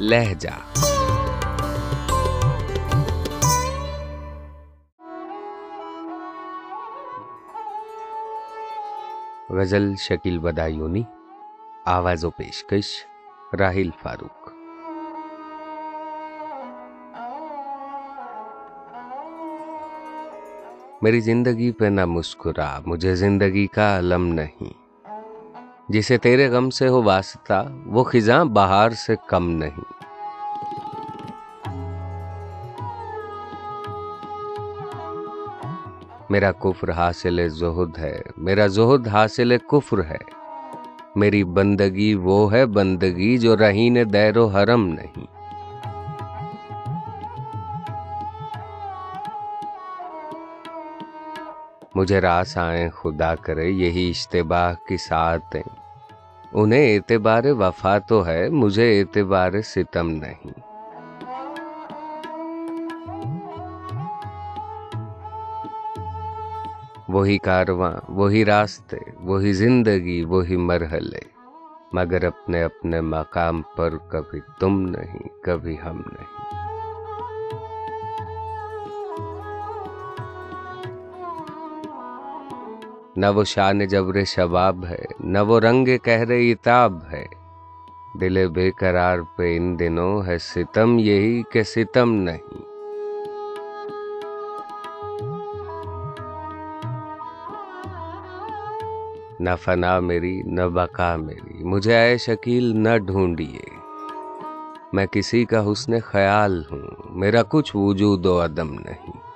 لہجہ۔ غزل شکیل بدایونی، آواز و پیشکش راہیل فاروق۔ میری زندگی پہ نہ مسکرا، مجھے زندگی کا علم نہیں۔ جسے تیرے غم سے ہو واسطہ، وہ خزاں بہار سے کم نہیں۔ میرا کفر حاصل زہد ہے، میرا زہد حاصل کفر ہے۔ میری بندگی وہ ہے، بندگی جو رہین دیر و حرم نہیں۔ مجھے راس آئیں، خدا کرے، یہی اشتباہ کی ساتھ انہیں اعتبار وفا تو ہے، مجھے اعتبار ستم نہیں۔ وہی کارواں وہی راستے، وہی زندگی، وہی مرحلے۔ مگر اپنے اپنے مقام پر کبھی تم نہیں، کبھی ہم نہیں۔ نہ وہ شان جبر شباب ہے، نہ وہ رنگ کہرے اتاب ہے۔ دل بے قرار پہ ان دنوں ہے، ستم یہی کہ ستم نہیں۔ نہ فنا میری، نہ بقا میری، مجھے اے شکیل نہ ڈھونڈیے۔ میں کسی کا حسن خیال ہوں، میرا کچھ وجود و عدم نہیں۔